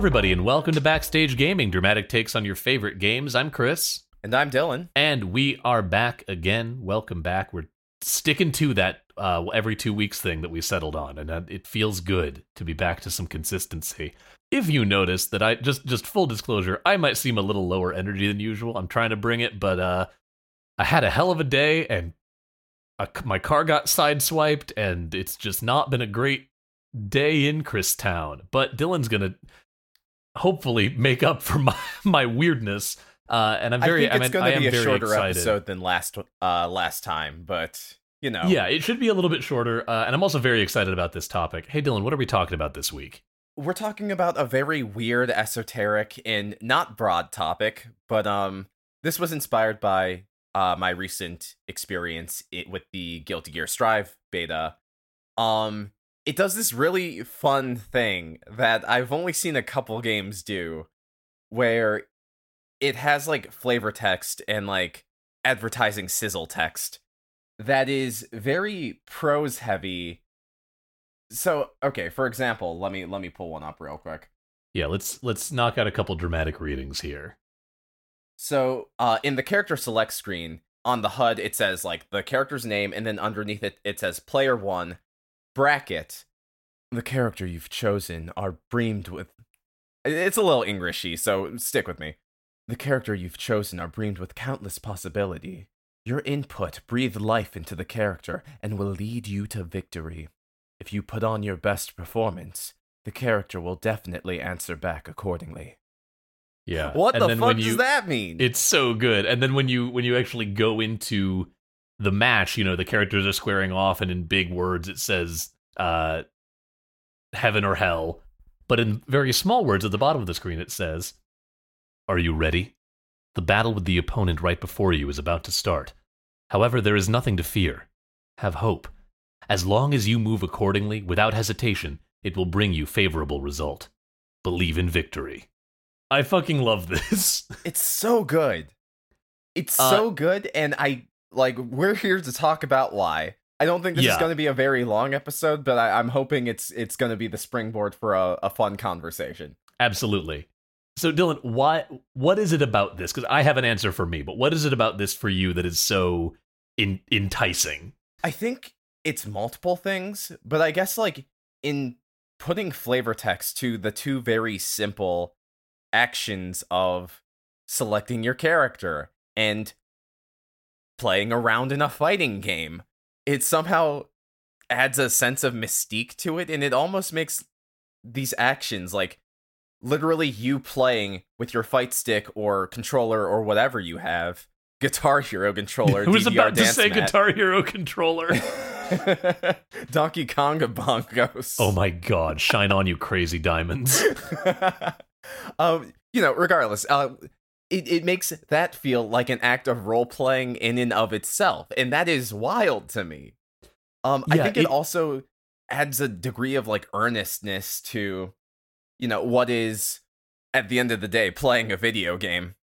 Everybody, and welcome to Backstage Gaming, dramatic takes on your favorite games. I'm Chris, And I'm Dylan. and we are back again. Welcome back. We're sticking to that uh, every two weeks thing that we settled on, and uh, it feels good to be back to some consistency. If you notice that I just just full disclosure, I might seem a little lower energy than usual. I'm trying to bring it, but uh, I had a hell of a day, and a, my car got sideswiped, and it's just not been a great day in Christown. But Dylan's gonna hopefully make up for my my weirdness. Uh, and I'm very, I think it's going to be a shorter excited. episode than last uh last time, but you know. Yeah, it should be a little bit shorter. Uh, and I'm also very excited about this topic. Hey, Dylan, what are we talking about this week? We're talking about a very weird, esoteric, and not broad topic, but um, this was inspired by uh my recent experience with the Guilty Gear Strive beta. Um, it does this really fun thing that I've only seen a couple games do, where it has like flavor text and like advertising sizzle text that is very prose heavy. So, okay, for example, let me let me pull one up real quick. Yeah, let's let's knock out a couple dramatic readings here. So, uh, in the character select screen on the HUD, it says like the character's name, and then underneath it, it says player one, bracket. The character you've chosen are breamed with. It's a little Englishy, so stick with me. The character you've chosen are breamed with countless possibility. Your input breathe life into the character and will lead you to victory. If you put on your best performance, the character will definitely answer back accordingly. Yeah. What and the fuck does you, that mean? It's so good. And then when you when you actually go into the match, you know, the characters are squaring off and in big words it says uh heaven or hell. But in very small words at the bottom of the screen it says, Are you ready? The battle with the opponent right before you is about to start. However, there is nothing to fear. Have hope. As long as you move accordingly, without hesitation, it will bring you favorable result. Believe in victory. I fucking love this. It's so good. It's Uh, so good, and I like. We're here to talk about why. I don't think this Yeah. is going to be a very long episode, but I, I'm hoping it's it's going to be the springboard for a, a fun conversation. Absolutely. So Dylan, why? what is it about this? Because I have an answer for me, but what is it about this for you that is so in, enticing? I think it's multiple things, but I guess like in putting flavor text to the two very simple actions of selecting your character and playing around in a fighting game, it somehow adds a sense of mystique to it and it almost makes these actions like literally you playing with your fight stick or controller or whatever you have guitar hero controller DDR about to say mat. Guitar Hero controller. Donkey Konga bongos. oh my god, shine on you crazy diamonds. um, you know, regardless, uh, it, it makes that feel like an act of role playing in and of itself, and that is wild to me. Um, I think it, it- also adds a degree of like earnestness to, you know, what is at the end of the day playing a video game.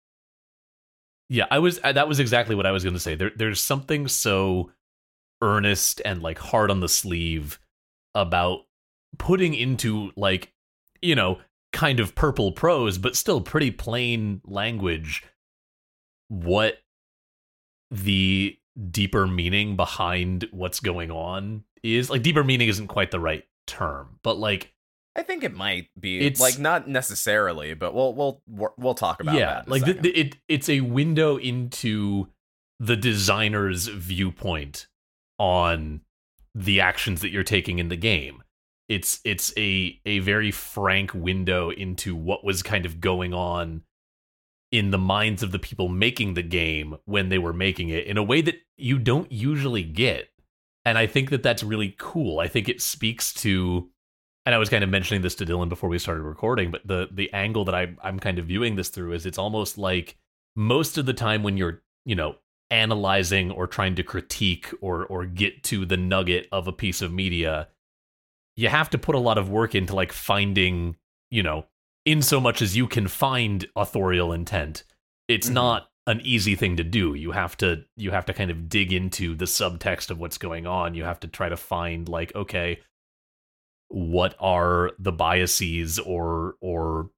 Yeah, I was uh, that was exactly what I was going to say. There there's something so earnest and like hard on the sleeve about putting into like you know kind of purple prose but still pretty plain language what the deeper meaning behind what's going on is like deeper meaning isn't quite the right term but like I think it might be It's- like not necessarily, but we'll we'll we'll talk about yeah that. like the, the, it it's a window into the designer's viewpoint on the actions that you're taking in the game It's it's a a very frank window into what was kind of going on in the minds of the people making the game when they were making it in a way that you don't usually get. And I think that that's really cool. I think it speaks to and I was kind of mentioning this to Dylan before we started recording, but the the angle that I I'm kind of viewing this through is it's almost like most of the time when you're, you know, analyzing or trying to critique or or get to the nugget of a piece of media, you have to put a lot of work into like finding, you know, in so much as you can find authorial intent. It's Mhm. not an easy thing to do. You have to you have to kind of dig into the subtext of what's going on. You have to try to find like okay, what are the biases or or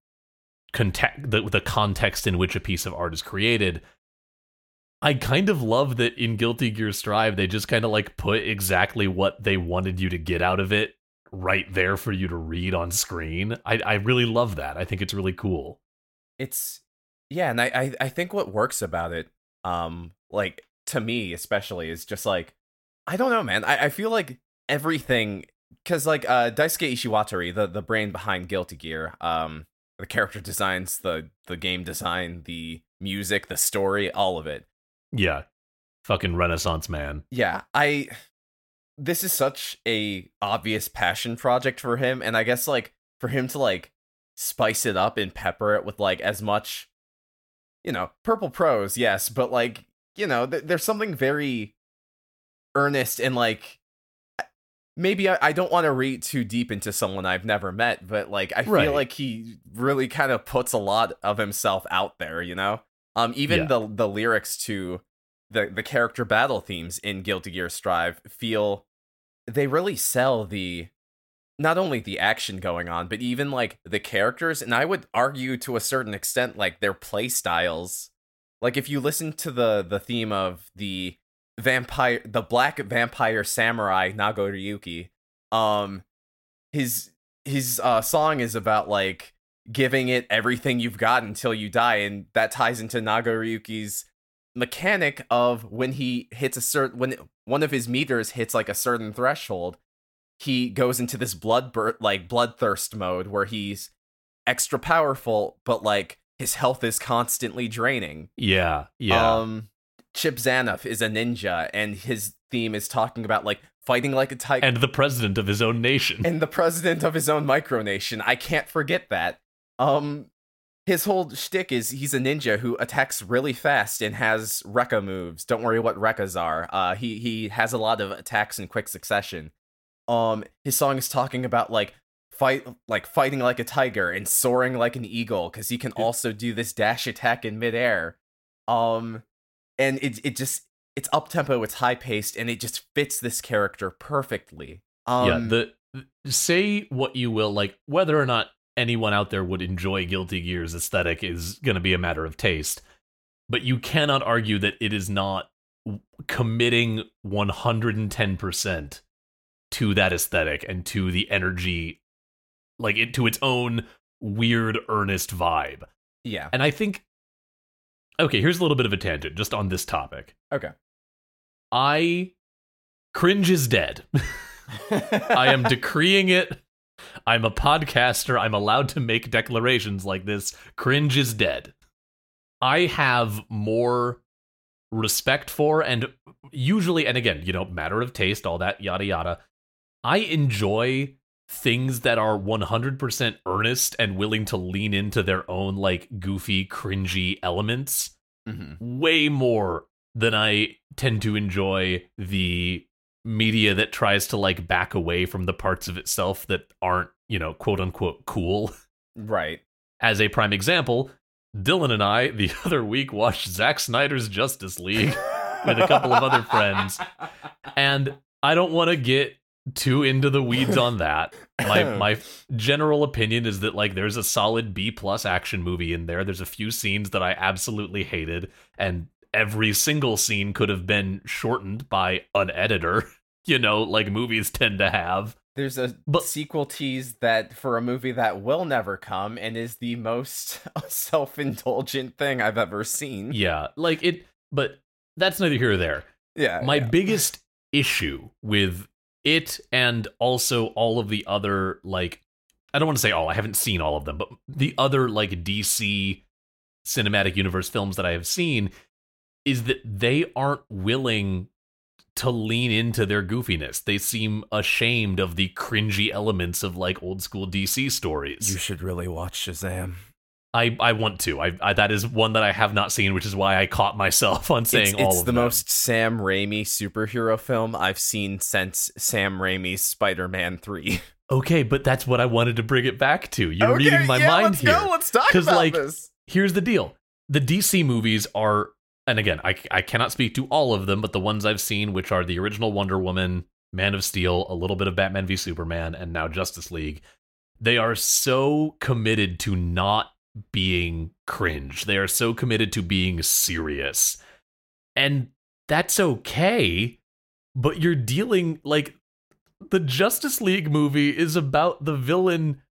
context the, the context in which a piece of art is created i kind of love that in guilty gear strive they just kind of like put exactly what they wanted you to get out of it right there for you to read on screen. I i really love that. I think it's really cool. It's yeah and I, I i think what works about it um like to me especially is just like i don't know man. I, I feel like everything because like uh daisuke ishiwatari the the brain behind guilty gear um the character designs the the game design the music the story all of it. Yeah. Fucking renaissance man. Yeah i this is such a obvious passion project for him and i guess like for him to like spice it up and pepper it with like as much you know purple prose yes but like you know th- there's something very earnest and like maybe i, I don't want to read too deep into someone i've never met but like i Right. feel like he really kind of puts a lot of himself out there you know um even Yeah. the the lyrics to the the character battle themes in Guilty Gear Strive feel they really sell the not only the action going on but even like the characters and I would argue to a certain extent like their play styles. Like if you listen to the the theme of the vampire the black vampire samurai Nagoriyuki um his his uh song is about like giving it everything you've got until you die and that ties into Nagoriyuki's mechanic of when he hits a certain when one of his meters hits like a certain threshold he goes into this blood bur- like bloodthirst mode where he's extra powerful but like his health is constantly draining yeah yeah um Chipp Zanuff is a ninja and his theme is talking about like fighting like a tiger and the president of his own nation and the president of his own micronation. I can't forget that. Um, his whole shtick is he's a ninja who attacks really fast and has Rekka moves. Don't worry what Rekkas are. Uh, he he has a lot of attacks in quick succession. Um, his song is talking about like fight like fighting like a tiger and soaring like an eagle because he can also do this dash attack in midair. Um, and it it just it's up tempo, it's high paced, and it just fits this character perfectly. Um, yeah the say what you will like whether or not anyone out there would enjoy guilty gear's aesthetic is going to be a matter of taste but you cannot argue that it is not committing 110% to that aesthetic and to the energy like it to its own weird earnest vibe yeah. and i think okay here's a little bit of a tangent just on this topic Okay. i cringe is dead I am decreeing it. I'm a podcaster. I'm allowed to make declarations like this. Cringe is dead. I have more respect for and usually, and again, you know, matter of taste, all that yada yada. I enjoy things that are 100% earnest and willing to lean into their own like goofy, cringy elements Mm-hmm. way more than I tend to enjoy the media that tries to like back away from the parts of itself that aren't, you know, quote unquote cool. Right. As a prime example, Dylan and I the other week watched Zack Snyder's Justice League with a couple of other friends, and I don't want to get too into the weeds on that. My my general opinion is that like there's a solid B plus action movie in there. There's a few scenes that I absolutely hated, and every single scene could have been shortened by an editor. You know, like movies tend to have. There's a But- sequel tease that for a movie that will never come and is the most self-indulgent thing I've ever seen. Yeah, like it. But that's neither here or there. Yeah. my yeah. biggest issue with it and also all of the other like I don't want to say all, I haven't seen all of them, but the other like DC cinematic universe films that I have seen is that they aren't willing to lean into their goofiness. They seem ashamed of the cringy elements of like old school DC stories. You should really watch Shazam. I, I want to. I, I that is one that I have not seen, which is why I caught myself on saying it's, all it's of the them. most Sam Raimi superhero film I've seen since Sam Raimi's Spider-Man 3. Okay, but that's what I wanted to bring it back to. You're reading my yeah, mind let's here. Go, let's talk about like, this. Here's the deal. The DC movies are and again, I I cannot speak to all of them, but the ones I've seen, which are the original Wonder Woman, Man of Steel, a little bit of Batman v Superman, and now Justice League, they are so committed to not being cringe. They are so committed to being serious. And that's okay, but you're dealing like the Justice League movie is about the villain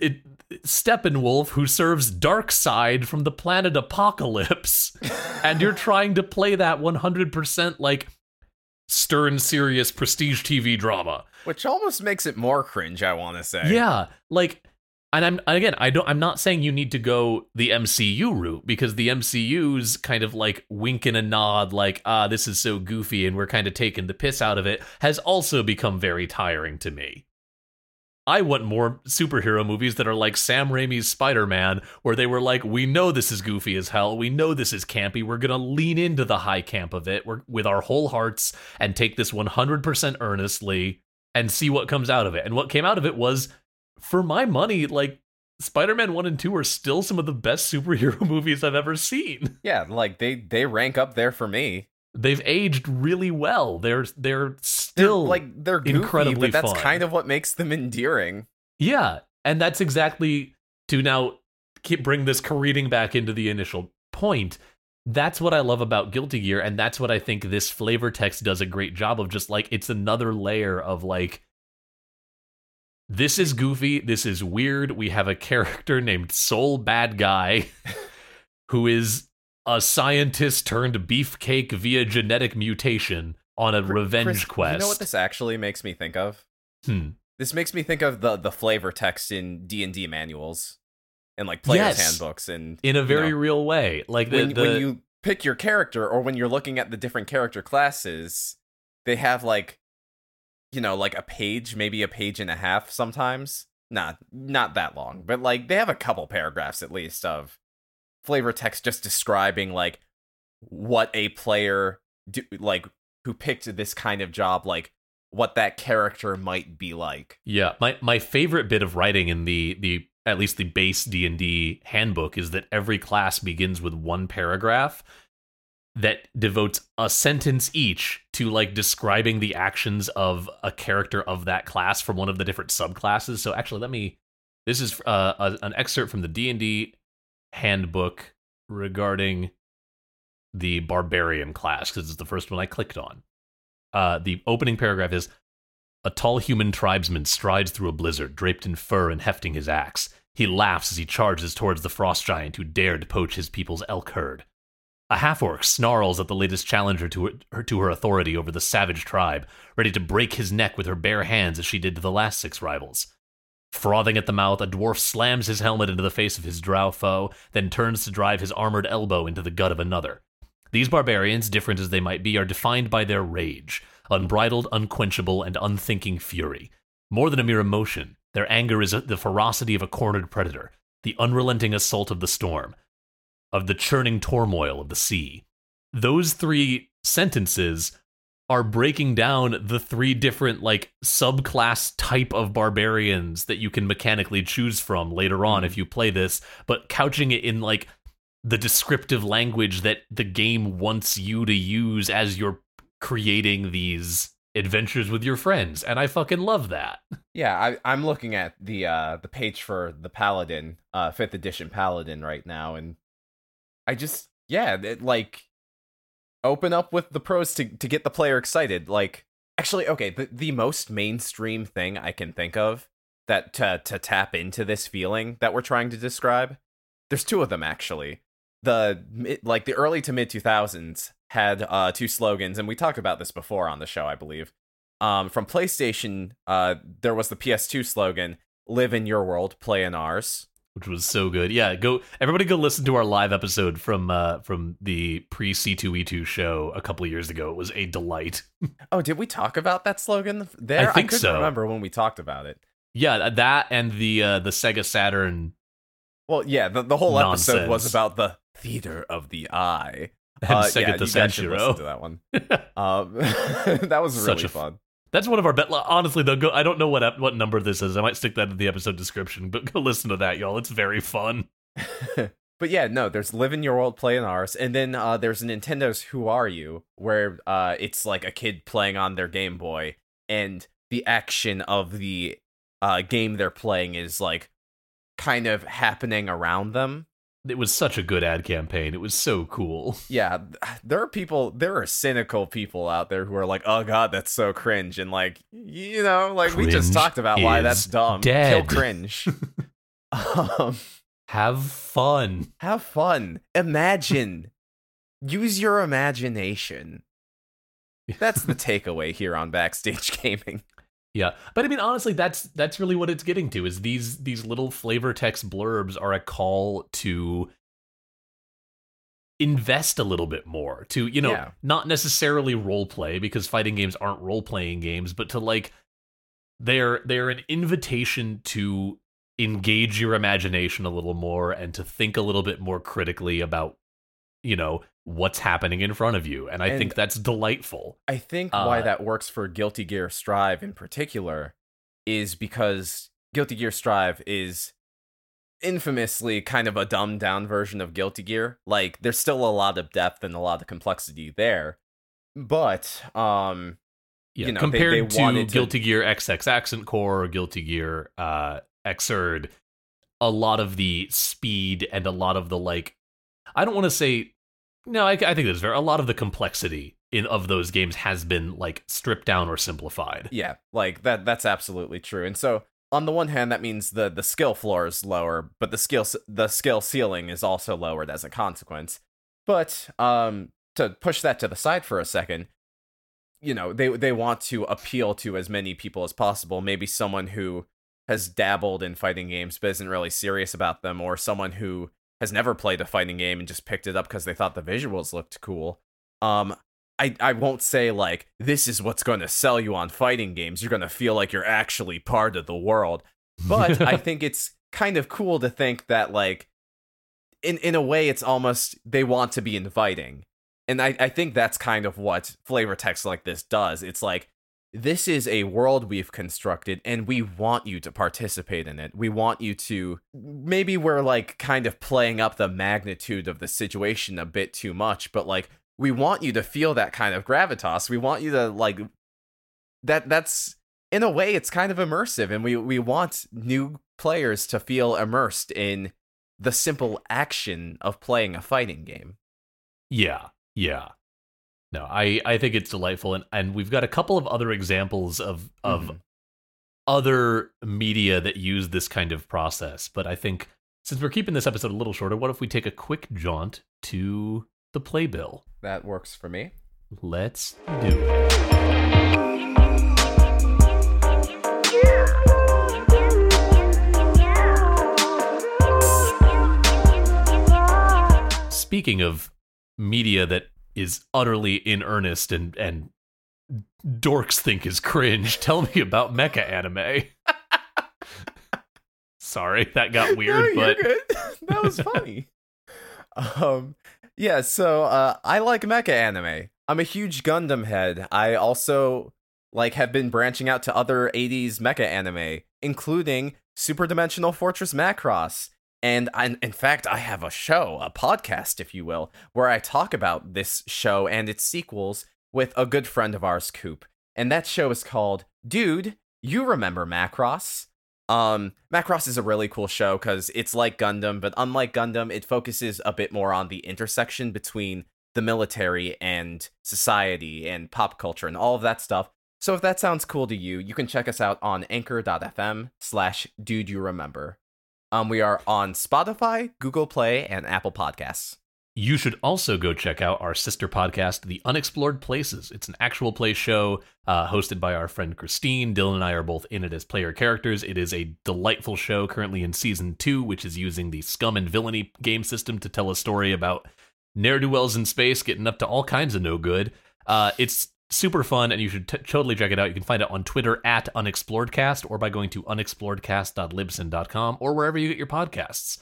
it Steppenwolf who serves Darkseid from the planet Apokolips and you're trying to play that 100% like stern serious prestige TV drama. Which almost makes it more cringe, I want to say. Yeah, like and I'm again, I don't I'm not saying you need to go the MCU route because the MCU's kind of like wink and a nod like ah this is so goofy and we're kind of taking the piss out of it has also become very tiring to me. I want more superhero movies that are like Sam Raimi's Spider-Man where they were like we know this is goofy as hell, we know this is campy, we're going to lean into the high camp of it we're, with our whole hearts and take this 100% earnestly and see what comes out of it. And what came out of it was for my money, like Spider-Man 1 and 2 are still some of the best superhero movies I've ever seen. Yeah, like they they rank up there for me. They've aged really well. They're they're They're, still like they're goofy, incredibly but that's fun. kind of what makes them endearing. Yeah, and that's exactly to now keep bring this careening back into the initial point. That's what I love about Guilty Gear, and that's what I think this flavor text does a great job of. Just like it's another layer of like, this is goofy, this is weird. We have a character named Sol Badguy, who is a scientist turned beefcake via genetic mutation on a revenge Chris, quest. You know what this actually makes me think of? Hmm. This makes me think of the the flavor text in D and D manuals and like players' Yes. handbooks and In a you very know, real way, like the, when, the when you pick your character or when you're looking at the different character classes, they have like you know like a page, maybe a page and a half sometimes. Not not that long, but like they have a couple paragraphs at least of flavor text just describing like what a player do, like who picked this kind of job like what that character might be like. Yeah, my my favorite bit of writing in the the at least the base D&D handbook is that every class begins with one paragraph that devotes a sentence each to like describing the actions of a character of that class from one of the different subclasses. So actually let me this is uh, a, an excerpt from the D&D handbook regarding the barbarian class because it's the first one I clicked on. Uh, the opening paragraph is a tall human tribesman strides through a blizzard, draped in fur and hefting his axe. He laughs as he charges towards the frost giant who dared poach his people's elk herd. A half orc snarls at the latest challenger to her, to her authority over the savage tribe, ready to break his neck with her bare hands as she did to the last six rivals. Frothing at the mouth, a dwarf slams his helmet into the face of his drow foe, then turns to drive his armored elbow into the gut of another. These barbarians, different as they might be, are defined by their rage unbridled, unquenchable, and unthinking fury. More than a mere emotion, their anger is the ferocity of a cornered predator, the unrelenting assault of the storm, of the churning turmoil of the sea. Those three sentences are breaking down the three different like subclass type of barbarians that you can mechanically choose from later on if you play this but couching it in like the descriptive language that the game wants you to use as you're creating these adventures with your friends and i fucking love that. Yeah, I, I'm looking at the uh the page for the Paladin, uh fifth edition Paladin right now, and I just yeah, it, like open up with the prose to to get the player excited. Like actually, okay, the the most mainstream thing I can think of that to to tap into this feeling that we're trying to describe. There's two of them actually. The like the early to mid 2000s had uh two slogans, and we talked about this before on the show, I believe. um, from PlayStation, uh, there was the PS2 slogan "Live in your world, play in ours." Which was so good. Yeah, go everybody go listen to our live episode from uh from the pre C2E2 show a couple of years ago. It was a delight. Oh, did we talk about that slogan there? I think couldn't so. remember when we talked about it. Yeah, that and the uh the Sega Saturn Well, yeah, the, the whole episode was about the theater of the eye. and Uh, Sega yeah, you guys should listen to that one. Um, that was Such really a- fun. That's one of our bet. Honestly, though, go. I don't know what what number this is. I might stick that in the episode description, but go listen to that, y'all. It's very fun. but yeah, no, there's Live in Your World, Play in Ours, and then uh, there's Nintendo's Who Are You, where uh, it's like a kid playing on their Game Boy, and the action of the uh, game they're playing is like kind of happening around them. It was such a good ad campaign. It was so cool. Yeah, there are people, there are cynical people out there who are like, "Oh God, that's so cringe," and like, you know, like we just talked about why that's dumb. dead. Kill cringe. um, Have fun. have fun. Imagine. Use your imagination. That's the takeaway here on Backstage Gaming. Yeah, but I mean, honestly, that's that's really what it's getting to. Is these these little flavor text blurbs are a call to invest a little bit more to you know Yeah. not necessarily role play because fighting games aren't role playing games but to like they're they're an invitation to engage your imagination a little more and to think a little bit more critically about you know what's happening in front of you and i And- think that's delightful I think why Uh, that works for Guilty Gear Strive in particular is because Guilty Gear Strive is infamously kind of a dumbed down version of Guilty Gear. Like there's still a lot of depth and a lot of complexity there. But um Yeah, you know, they- compared they to wanted to- Guilty Gear XX Accent Core or Guilty Gear uh, Xrd, a lot of the speed and a lot of the like, I don't want to say, no, I, I think there's very a lot of the complexity in of those games has been like stripped down or simplified. Yeah, like that that's absolutely true. And so on the one hand that means the the skill floor is lower, but the skill the skill ceiling is also lowered as a consequence. But um to push that to the side for a second, you know, they they want to appeal to as many people as possible, maybe someone who has dabbled in fighting games but isn't really serious about them or someone who has never played a fighting game and just picked it up because they thought the visuals looked cool. Um I, I won't say like this is what's going to sell you on fighting games. You're going to feel like you're actually part of the world. But I think it's kind of cool to think that like in in a way it's almost they want to be inviting. And I, I think that's kind of what flavor text like this does. It's like this is a world we've constructed and we want you to participate in it. We want you to maybe we're like kind of playing up the magnitude of the situation a bit too much, but like we want you to feel that kind of gravitas. We want you to like that that's in a way it's kind of immersive and we we want new players to feel immersed in the simple action of playing a fighting game. Yeah, yeah. No, I I think it's delightful, and and we've got a couple of other examples of of Mhm. other media that use this kind of process. But I think since we're keeping this episode a little shorter, what if we take a quick jaunt to the playbill? That works for me. Let's do it. Speaking of media that is utterly in earnest and and dorks think is cringe, tell me about mecha anime. Sorry, that got weird, No, but that was funny. um, yeah. So uh, I like mecha anime. I'm a huge Gundam head. I also like have been branching out to other 80s mecha anime, including Super Dimensional Fortress Macross. And I, in fact, I have a show, a podcast, if you will, where I talk about this show and its sequels with a good friend of ours, Coop. And that show is called Dude, You Remember Macross? Um, Macross is a really cool show because it's like Gundam, but unlike Gundam, it focuses a bit more on the intersection between the military and society and pop culture and all of that stuff. So if that sounds cool to you, you can check us out on anchor.fm slash dude you remember. Um, we are on Spotify, Google Play, and Apple Podcasts. You should also go check out our sister podcast, The Unexplored Places. It's an actual play show uh, hosted by our friend Christine. Dylan and I are both in it as player characters. It is a delightful show currently in season two, which is using the Scum and Villainy game system to tell a story about ne'er do wells in space getting up to all kinds of no good. Uh, it's super fun, and you should t- totally check it out. You can find it on Twitter at UnexploredCast or by going to unexploredcast.libsyn.com or wherever you get your podcasts.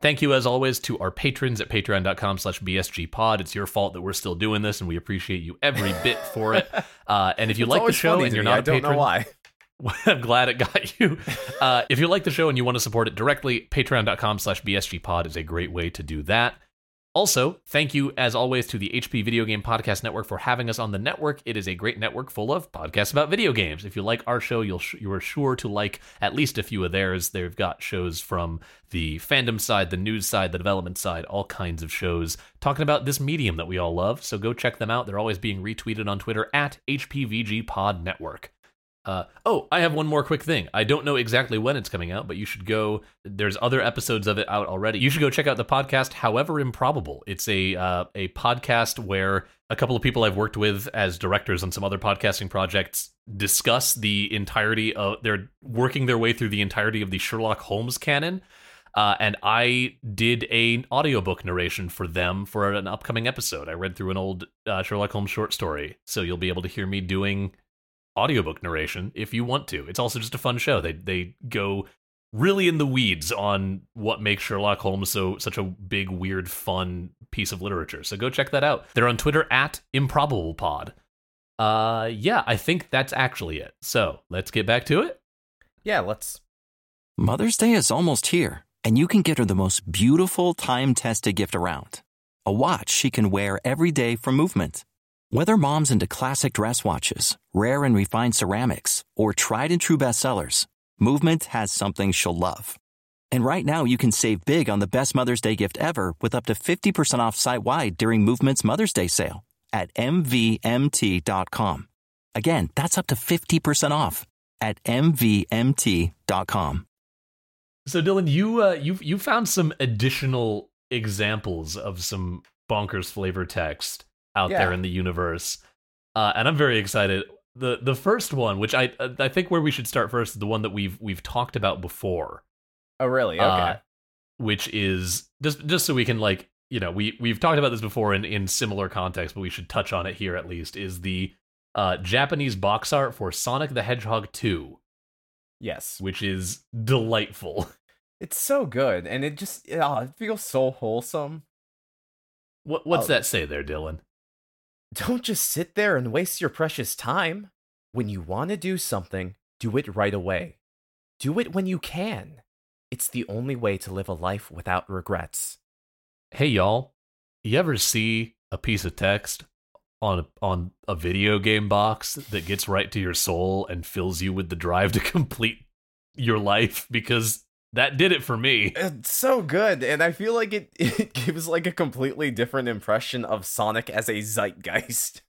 Thank you, as always, to our patrons at patreon.com slash bsgpod. It's your fault that we're still doing this, and we appreciate you every bit for it. Uh, and if you It's like the show and you're not I a don't patron, know why. I'm glad it got you. Uh, if you like the show and you want to support it directly, patreon.com slash bsgpod is a great way to do that. Also, thank you, as always, to the HP Video Game Podcast Network for having us on the network. It is a great network full of podcasts about video games. If you like our show, you'll sh- you are sure to like at least a few of theirs. They've got shows from the fandom side, the news side, the development side, all kinds of shows talking about this medium that we all love. So go check them out. They're always being retweeted on Twitter at HPVG Pod Network. Uh, oh, I have one more quick thing. I don't know exactly when it's coming out, but you should go. There's other episodes of it out already. You should go check out the podcast. However improbable, it's a uh, a podcast where a couple of people I've worked with as directors on some other podcasting projects discuss the entirety of. They're working their way through the entirety of the Sherlock Holmes canon. Uh, and I did a audiobook narration for them for an upcoming episode. I read through an old uh, Sherlock Holmes short story, so you'll be able to hear me doing audiobook narration if you want to. It's also just a fun show. They they go really in the weeds on what makes Sherlock Holmes so such a big, weird, fun piece of literature. So go check that out. They're on Twitter at improbablepod. Uh yeah, I think that's actually it. So let's get back to it. Yeah, let's. Mother's Day is almost here, and you can get her the most beautiful time tested gift around a watch she can wear every day for movement. Whether mom's into classic dress watches, rare and refined ceramics, or tried and true bestsellers, Movement has something she'll love. And right now, you can save big on the best Mother's Day gift ever with up to 50% off site wide during Movement's Mother's Day sale at MVMT.com. Again, that's up to 50% off at MVMT.com. So Dylan, you uh you you found some additional examples of some bonkers flavor text out Yeah. there in the universe. Uh, and I'm very excited. The the first one, which I I think where we should start first is the one that we've we've talked about before. Oh, really? Okay. uh, which is just just so we can like you know we we've talked about this before in in similar context, but we should touch on it here at least. Is the uh, Japanese box art for Sonic the Hedgehog 2, yes. which is delightful. It's so good, and it just oh, it feels so wholesome. What what's Oh. that say there, Dylan? Don't just sit there and waste your precious time. When you want to do something, do it right away. Do it when you can. It's the only way to live a life without regrets. Hey y'all, you ever see a piece of text on a, on a video game box that gets right to your soul and fills you with the drive to complete your life because that did it for me. It's so good, and I feel like it, it gives like a completely different impression of Sonic as a zeitgeist.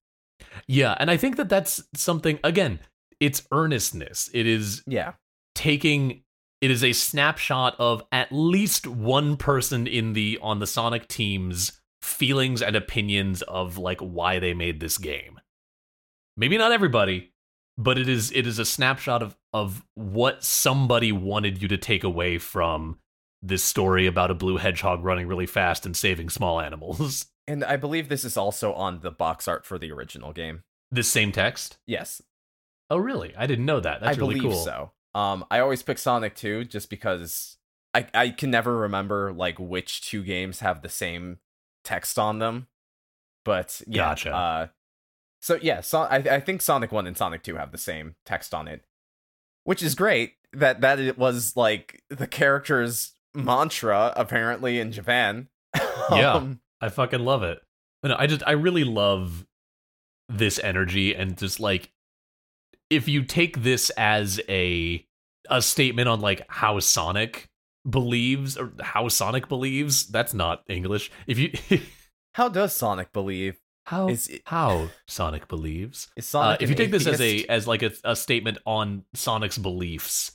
Yeah, and I think that that's something again, it's earnestness. It is Yeah. taking it is a snapshot of at least one person in the on the Sonic team's feelings and opinions of like why they made this game. Maybe not everybody, but it is it is a snapshot of of what somebody wanted you to take away from this story about a blue hedgehog running really fast and saving small animals. And I believe this is also on the box art for the original game. this same text? Yes, Oh really? I didn't know that. That's I really believe cool. so. Um, I always pick Sonic 2 just because I I can never remember like which two games have the same text on them. But yeah, Gotcha. Uh, so yeah, so I I think Sonic 1 and Sonic 2 have the same text on it, which is great. That that it was like the character's mantra apparently in Japan. Yeah. Um, I fucking love it. No, I just I really love this energy and just like if you take this as a a statement on like how Sonic believes or how Sonic believes, that's not English. If you how does Sonic believe? How Is it- how Sonic believes. Is Uh, if you take this as a as like a, a statement on Sonic's beliefs,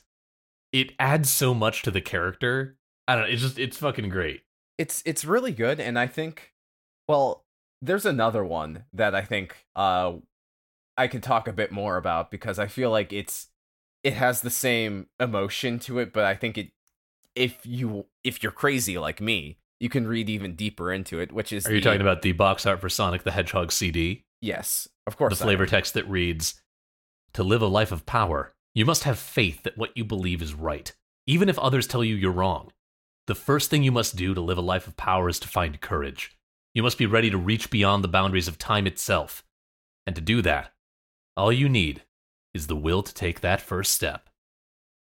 it adds so much to the character. I don't know, it's just it's fucking great. it's it's really good and i think well there's another one that i think uh i can talk a bit more about because i feel like it's it has the same emotion to it but i think it if you if you're crazy like me you can read even deeper into it which is Are you the- talking about the box art for Sonic the Hedgehog CD? yes of course The flavor text that reads To live a life of power, you must have faith that what you believe is right, even if others tell you you're wrong. The first thing you must do to live a life of power is to find courage. You must be ready to reach beyond the boundaries of time itself. And to do that, all you need is the will to take that first step.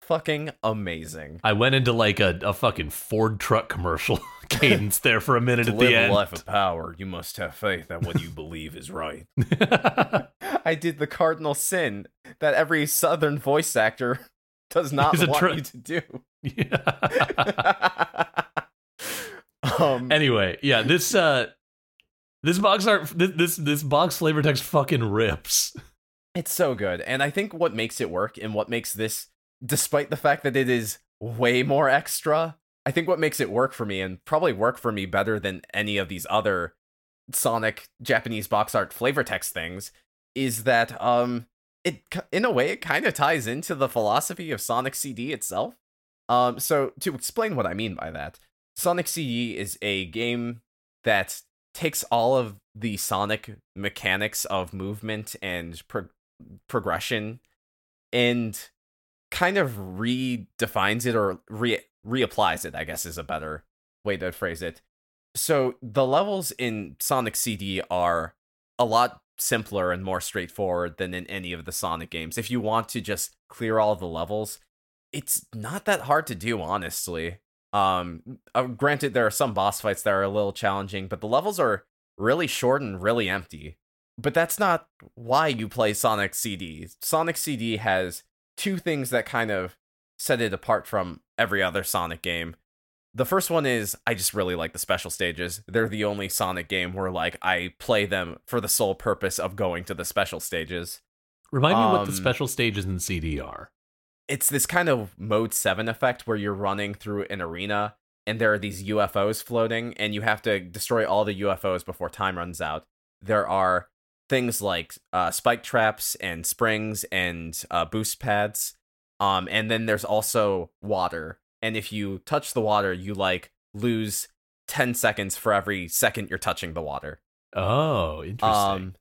fucking amazing I went into like a, a fucking Ford truck commercial cadence there for a minute to at live the a end. life of power you must have faith that what you believe is right I did the cardinal sin that every southern voice actor does not He's want tr- you to do. Yeah. um, anyway, yeah, this uh this box art this this, this box flavor text fucking rips. it's so good, and I think what makes it work and what makes this, despite the fact that it is way more extra, I think what makes it work for me and probably work for me better than any of these other Sonic Japanese box art flavor text things is that um it in a way it kind of ties into the philosophy of Sonic CD itself. Um so to explain what I mean by that, Sonic CD is a game that takes all of the Sonic mechanics of movement and pro- progression and kind of redefines it or re reapplies it, I guess is a better way to phrase it. So the levels in Sonic CD are a lot simpler and more straightforward than in any of the Sonic games. If you want to just clear all the levels, it's not that hard to do, honestly. Um, uh, granted, there are some boss fights that are a little challenging, but the levels are really short and really empty. But that's not why you play Sonic CD. Sonic CD has two things that kind of set it apart from every other Sonic game. The first one is I just really like the special stages. They're the only Sonic game where like I play them for the sole purpose of going to the special stages. Remind me what the Um, special stages in CD are. It's this kind of mode 7 effect where you're running through an arena and there are these UFOs floating and you have to destroy all the UFOs before time runs out. There are things like uh, spike traps and springs and uh, boost pads. Um, and then there's also water. And if you touch the water, you like lose 10 seconds for every second you're touching the water. Oh, interesting. Um,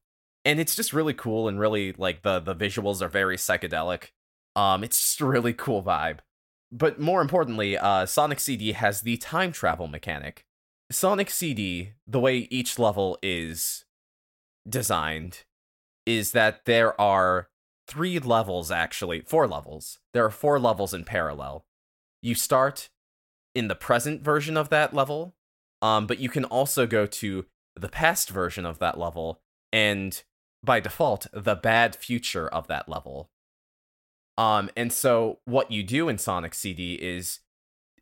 and it's just really cool and really like the the visuals are very psychedelic. Um, it's just a really cool vibe. But more importantly, uh, Sonic CD has the time travel mechanic. Sonic CD, the way each level is designed, is that there are three levels actually, four levels. There are four levels in parallel. You start in the present version of that level, um, but you can also go to the past version of that level and by default the bad future of that level um and so what you do in sonic cd is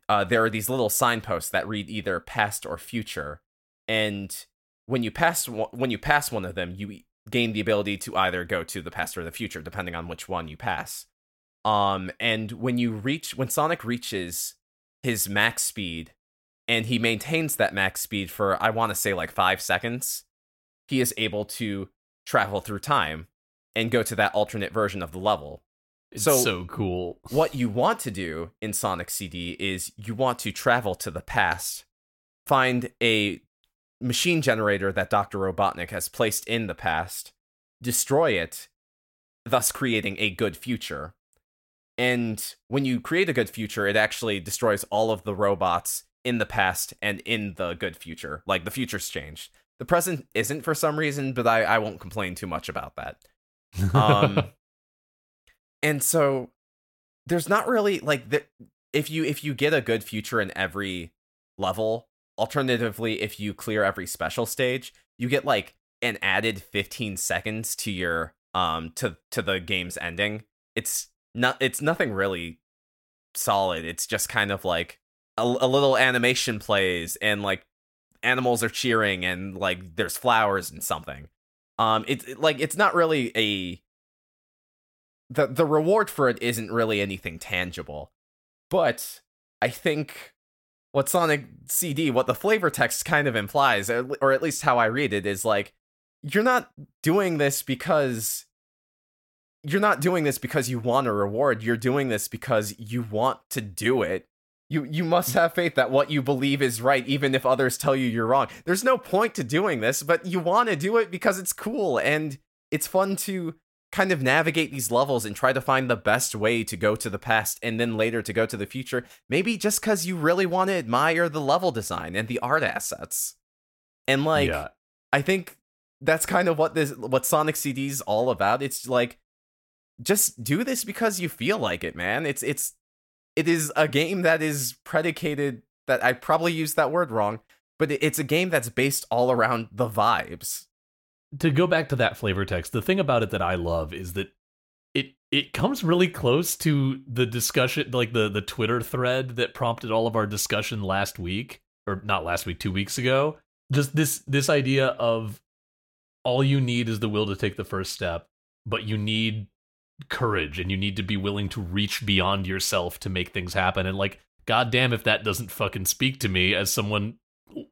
uh, there are these little signposts that read either past or future and when you pass one- when you pass one of them you gain the ability to either go to the past or the future depending on which one you pass um and when you reach when sonic reaches his max speed and he maintains that max speed for I want to say like 5 seconds, he is able to travel through time and go to that alternate version of the level. it's so- so cool. What you want to do in Sonic CD is you want to travel to the past, find a machine generator that Dr. Robotnik has placed in the past, destroy it, thus creating a good future. And when you create a good future, it actually destroys all of the robots in the past and in the good future. Like the future's changed. The present isn't for some reason, but I, I won't complain too much about that. Um, and so there's not really like the, if you if you get a good future in every level, alternatively, if you clear every special stage, you get like an added 15 seconds to your um to to the game's ending. It's not it's nothing really solid. It's just kind of like a, a little animation plays and like animals are cheering and like there's flowers and something. Um it's it, like it's not really a the the reward for it isn't really anything tangible. But I think what Sonic CD, what the flavor text kind of implies, or at least how I read it, is like you're not doing this because you're not doing this because you want a reward. You're doing this because you want to do it. You you must have faith that what you believe is right, even if others tell you you're wrong. There's no point to doing this, but you want to do it because it's cool and it's fun to kind of navigate these levels and try to find the best way to go to the past and then later to go to the future. Maybe just because you really want to admire the level design and the art assets. And like, yeah. I think that's kind of what this what Sonic CD is all about. It's like just do this because you feel like it, man. It's it's it is a game that is predicated that I probably used that word wrong, but it's a game that's based all around the vibes. To go back to that flavor text, the thing about it that I love is that it it comes really close to the discussion like the the Twitter thread that prompted all of our discussion last week or not last week, 2 weeks ago. Just this this idea of all you need is the will to take the first step, but you need courage and you need to be willing to reach beyond yourself to make things happen. And like, goddamn, if that doesn't fucking speak to me as someone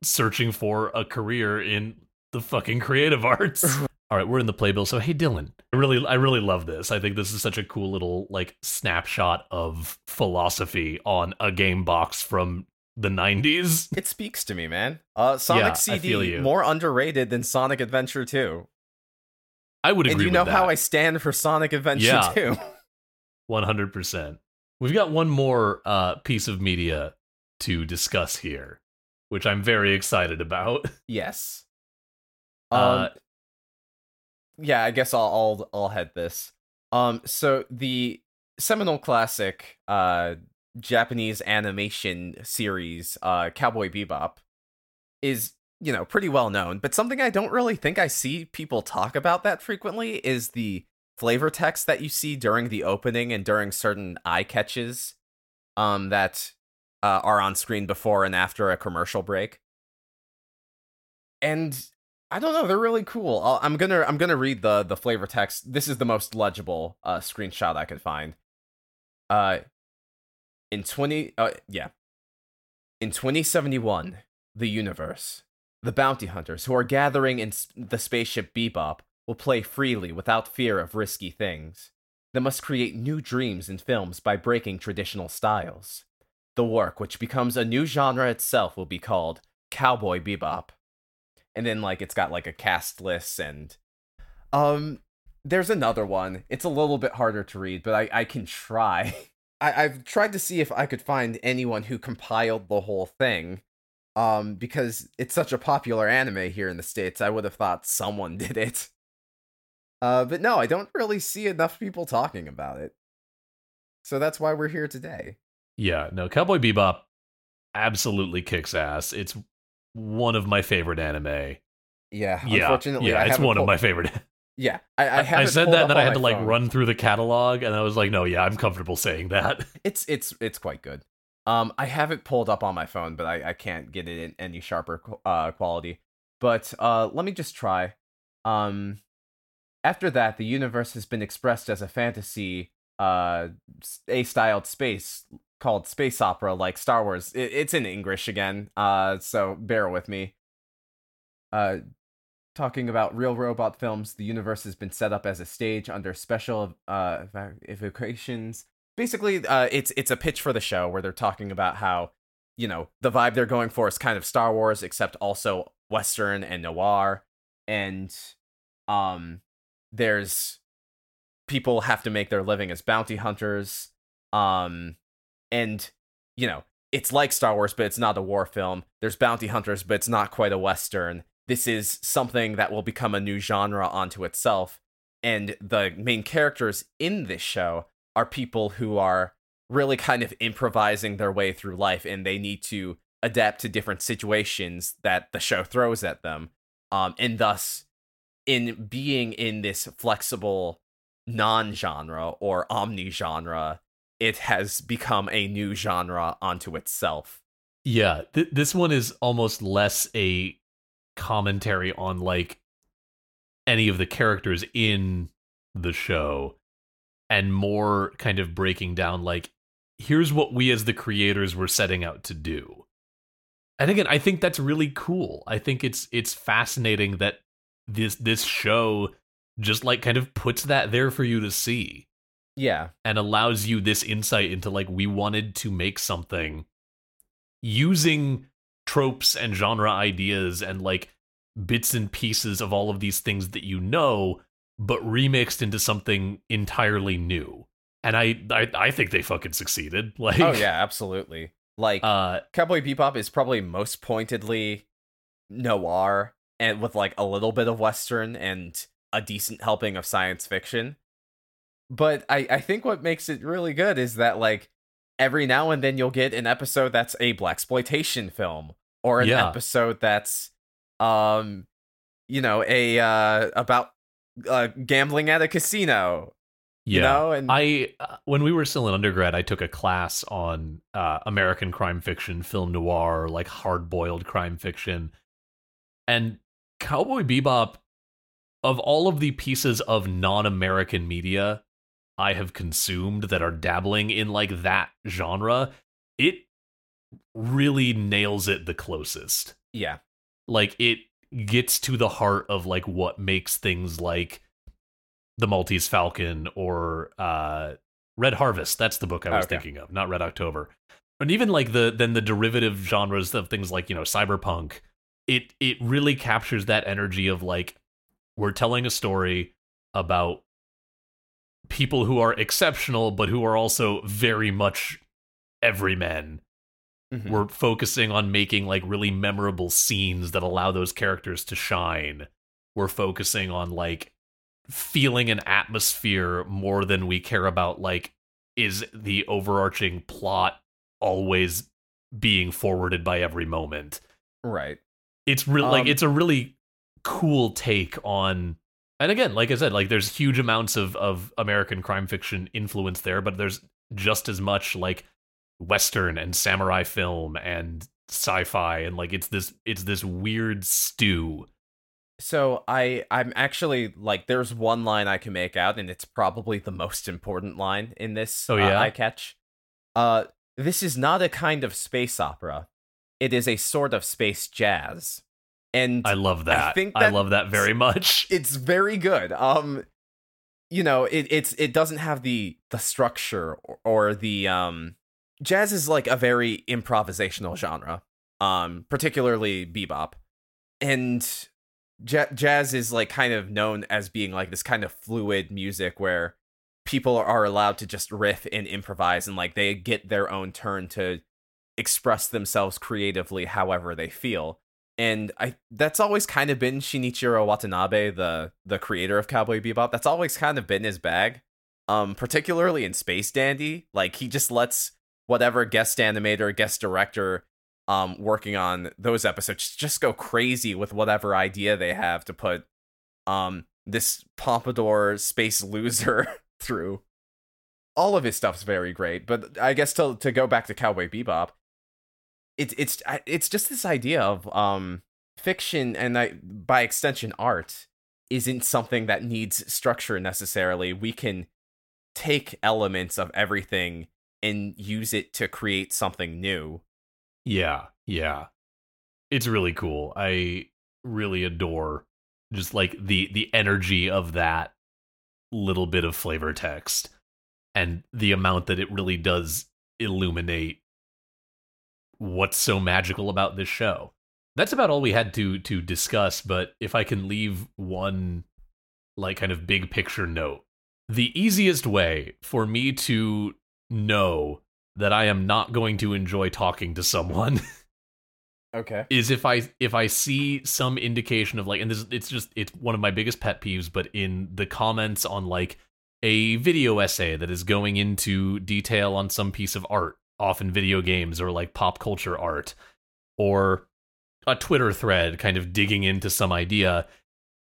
searching for a career in the fucking creative arts. All right, we're in the playbill. So hey, Dylan, I really, I really love this. I think this is such a cool little like snapshot of philosophy on a game box from the 90s. It speaks to me, man. Uh, Sonic yeah, CD more underrated than Sonic Adventure 2. I would agree. And you know that. how I stand for Sonic Adventure yeah, too. One hundred percent. We've got one more uh, piece of media to discuss here, which I'm very excited about. Yes. Uh, um. Yeah, I guess I'll I'll I'll head this. Um. So the seminal classic, uh, Japanese animation series, uh, Cowboy Bebop, is you know, pretty well known, but something I don't really think I see people talk about that frequently is the flavor text that you see during the opening and during certain eye catches um that uh, are on screen before and after a commercial break. And I don't know, they're really cool. i am gonna I'm gonna read the the flavor text. This is the most legible uh, screenshot I could find. Uh, in twenty, uh, yeah, in 2071, the universe the bounty hunters who are gathering in the spaceship Bebop will play freely without fear of risky things. They must create new dreams in films by breaking traditional styles. The work, which becomes a new genre itself, will be called Cowboy Bebop. And then, like, it's got like a cast list and. Um, there's another one. It's a little bit harder to read, but I, I can try. I, I've tried to see if I could find anyone who compiled the whole thing um because it's such a popular anime here in the states i would have thought someone did it uh but no i don't really see enough people talking about it so that's why we're here today yeah no cowboy bebop absolutely kicks ass it's one of my favorite anime yeah unfortunately yeah, it's one pulled... of my favorite yeah i i, I said that and then i had to like phone. run through the catalog and i was like no yeah i'm comfortable saying that it's it's it's quite good um, I have it pulled up on my phone, but I, I can't get it in any sharper uh, quality. But uh, let me just try. Um, after that, the universe has been expressed as a fantasy, uh, a-styled space called space opera, like Star Wars. It, it's in English again, uh, so bear with me. Uh, talking about real robot films, the universe has been set up as a stage under special uh, evocations basically uh, it's it's a pitch for the show where they're talking about how you know the vibe they're going for is kind of Star Wars except also western and noir and um there's people have to make their living as bounty hunters um and you know it's like Star Wars but it's not a war film. There's bounty hunters but it's not quite a western. This is something that will become a new genre onto itself. And the main characters in this show are people who are really kind of improvising their way through life and they need to adapt to different situations that the show throws at them. Um, and thus, in being in this flexible non genre or omni genre, it has become a new genre onto itself. Yeah, th- this one is almost less a commentary on like any of the characters in the show and more kind of breaking down like here's what we as the creators were setting out to do and again, I think that's really cool. I think it's it's fascinating that this this show just like kind of puts that there for you to see Yeah. and allows you this insight into like we wanted to make something using tropes and genre ideas and like bits and pieces of all of these things that you know but remixed into something entirely new and i i, I think they fucking succeeded like Oh yeah, absolutely. Like uh Cowboy Bebop is probably most pointedly noir and with like a little bit of western and a decent helping of science fiction. But I I think what makes it really good is that like every now and then you'll get an episode that's a blaxploitation film or an Yeah. episode that's um you know a uh about uh gambling at a casino yeah you know and I uh, when we were still in undergrad, I took a class on uh, American crime fiction, film noir, like hard boiled crime fiction, and Cowboy Bebop. Of all of the pieces of non-American media I have consumed that are dabbling in like that genre, it really nails it the closest yeah like it gets to the heart of like what makes things like the Maltese Falcon or uh Red Harvest. That's the book I was Okay. thinking of, not Red October. And even like the then the derivative genres of things like, you know, cyberpunk, it it really captures that energy of like we're telling a story about people who are exceptional but who are also very much everymen Mhm. we're focusing on making like really memorable scenes that allow those characters to shine. We're focusing on like feeling an atmosphere more than we care about like is the overarching plot always being forwarded by every moment. right It's really like Um, it's a really cool take on and again, like I said, like there's huge amounts of of American crime fiction influence there, but there's just as much like western and samurai film and sci-fi and like it's this it's this weird stew. So I I'm actually like there's one line I can make out and it's probably the most important line in this Oh, uh, yeah? I catch. Uh this is not a kind of space opera. It is a sort of space jazz. And I love that. I, think I love that very much. it's very good. Um you know, it it's it doesn't have the the structure or, or the um jazz is like a very improvisational genre. Um particularly bebop. And ja- jazz is like kind of known as being like this kind of fluid music where people are allowed to just riff and improvise and like they get their own turn to express themselves creatively however they feel and I that's always kind of been Shinichiro Watanabe, the the creator of Cowboy Bebop. That's always kind of been his bag. Um, particularly in Space Dandy, like he just lets whatever guest animator, guest director, um, working on those episodes just go crazy with whatever idea they have to put, um, this pompadour space loser through. All of his stuff's very great, but I guess to to go back to Cowboy Bebop, it's it's it's just this idea of um fiction and I, by extension art isn't something that needs structure necessarily. We can take elements of everything and use it to create something new. Yeah, yeah. It's really cool. I really adore just like the the energy of that little bit of flavor text and the amount that it really does illuminate what's so magical about this show. That's about all we had to to discuss, but if I can leave one like kind of big picture note, the easiest way for me to know that I am not going to enjoy talking to someone Okay. is if I if I see some indication of like and this it's just it's one of my biggest pet peeves but in the comments on like a video essay that is going into detail on some piece of art often video games or like pop culture art or a Twitter thread kind of digging into some idea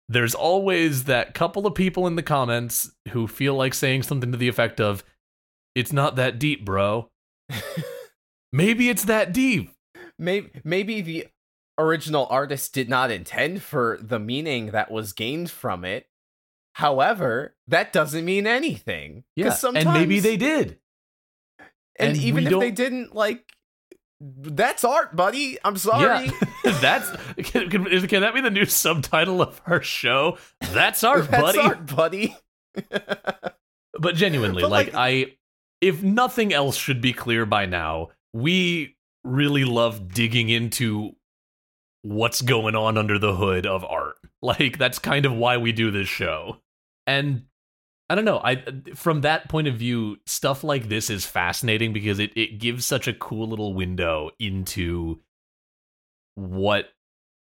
there's always that couple of people in the comments who feel like saying something to the effect of it's not that deep bro maybe it's that deep maybe maybe the original artist did not intend for the meaning that was gained from it. However, that doesn't mean anything. yeah sometimes, and maybe they did and, and even if they don't- didn't, like That's art, buddy. I'm sorry. Yeah, that's can, can, can that be the new subtitle of our show? That's art, That's buddy. art, buddy. But genuinely, But, like, like- I, if nothing else should be clear by now, we really love digging into what's going on under the hood of art. Like that's kind of why we do this show. And I don't know, I from that point of view, stuff like this is fascinating because it it gives such a cool little window into what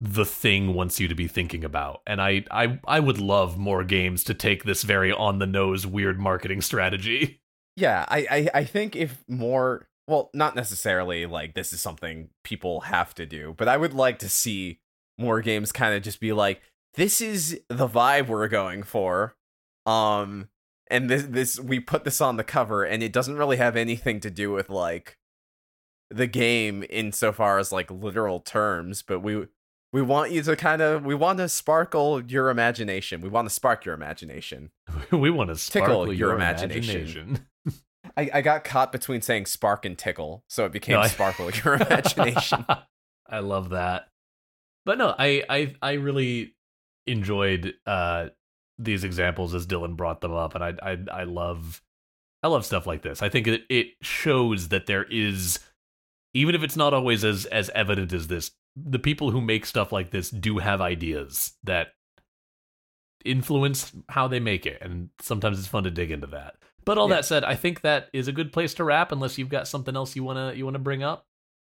the thing wants you to be thinking about. And I I I would love more games to take this very on the nose weird marketing strategy. Yeah, I, I I think if more well, not necessarily like this is something people have to do, but I would like to see more games kind of just be like, this is the vibe we're going for. Um and this this we put this on the cover and it doesn't really have anything to do with like the game insofar as like literal terms, but we we want you to kind of we want to sparkle your imagination. We want to spark your imagination. we want to sparkle Tickle your, your imagination. imagination. I, I got caught between saying spark and tickle, so it became No, I- sparkle your imagination. I love that. But no, I I I really enjoyed uh these examples as Dylan brought them up and I I I love I love stuff like this. I think it it shows that there is even if it's not always as as evident as this, the people who make stuff like this do have ideas that influence how they make it and sometimes it's fun to dig into that. But all Yeah. that said, I think that is a good place to wrap unless you've got something else you want to you want to bring up.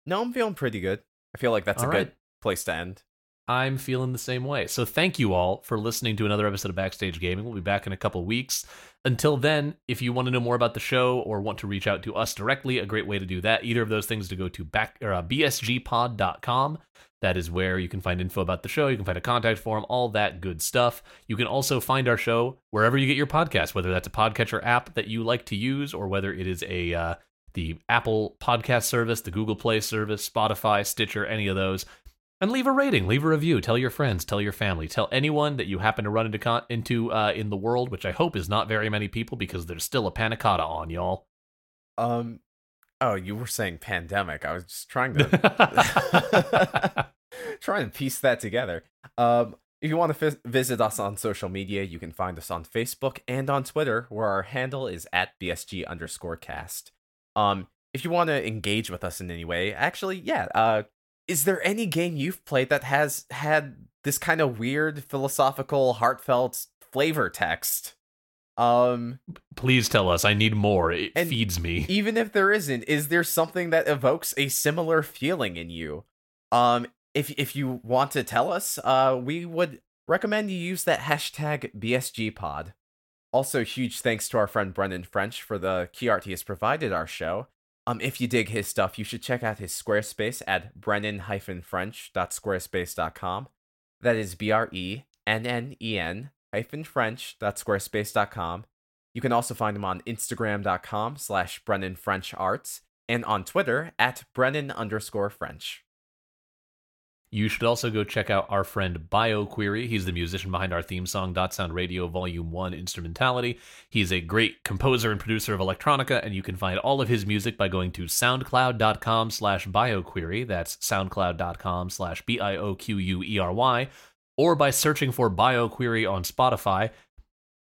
no, I'm feeling pretty good. I feel like that's All a right. good place to end. I'm feeling the same way. So thank you all for listening to another episode of Backstage Gaming. We'll be back in a couple weeks. Until then, if you want to know more about the show or want to reach out to us directly, a great way to do that, either of those things to go to back or uh, bsgpod.com. That is where you can find info about the show. You can find a contact form, all that good stuff. You can also find our show wherever you get your podcast, whether that's a podcatcher app that you like to use or whether it is a uh, the Apple Podcast service, the Google Play service, Spotify, Stitcher, any of those and leave a rating, leave a review. Tell your friends, tell your family, tell anyone that you happen to run into con- into uh, in the world, which I hope is not very many people because there's still a panicotta on y'all. Um, oh, you were saying pandemic. I was just trying to trying to piece that together. Um, if you want to vis- visit us on social media, you can find us on Facebook and on Twitter, where our handle is at bsg underscore cast. Um, if you want to engage with us in any way, actually, yeah. Uh, is there any game you've played that has had this kind of weird philosophical, heartfelt flavor text? Um, Please tell us. I need more. It And feeds me. even if there isn't, is there something that evokes a similar feeling in you? Um, if if you want to tell us, uh, we would recommend you use that hashtag BSGPod. Also, huge thanks to our friend Brennen French for the key art he has provided our show. Um, if you dig his stuff, you should check out his Squarespace at brennen-french.squarespace.com. That is B R E N N E N hyphen French.squarespace.com. You can also find him on Instagram.com slash Brennen French Arts and on Twitter at Brennen underscore French. You should also go check out our friend BioQuery. He's the musician behind our theme song, Dot Sound Radio Volume 1 Instrumentality. He's a great composer and producer of electronica, and you can find all of his music by going to soundcloud.com slash BioQuery. That's soundcloud.com slash B-I-O-Q-U-E-R-Y, or by searching for BioQuery on Spotify.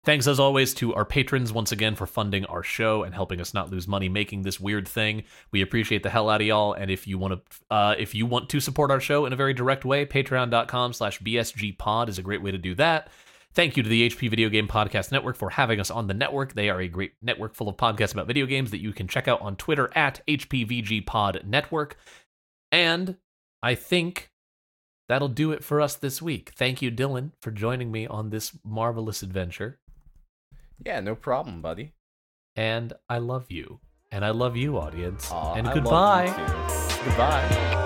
Thanks as always to our patrons once again for funding our show and helping us not lose money making this weird thing. We appreciate the hell out of y'all. And if you want to, uh, if you want to support our show in a very direct way, Patreon.com/slash BSGPod is a great way to do that. Thank you to the HP Video Game Podcast Network for having us on the network. They are a great network full of podcasts about video games that you can check out on Twitter at HPVGPod Network. And I think that'll do it for us this week. Thank you, Dylan, for joining me on this marvelous adventure. Yeah, no problem, buddy. and I love you. And I love you, audience. Aw, and I goodbye. Goodbye.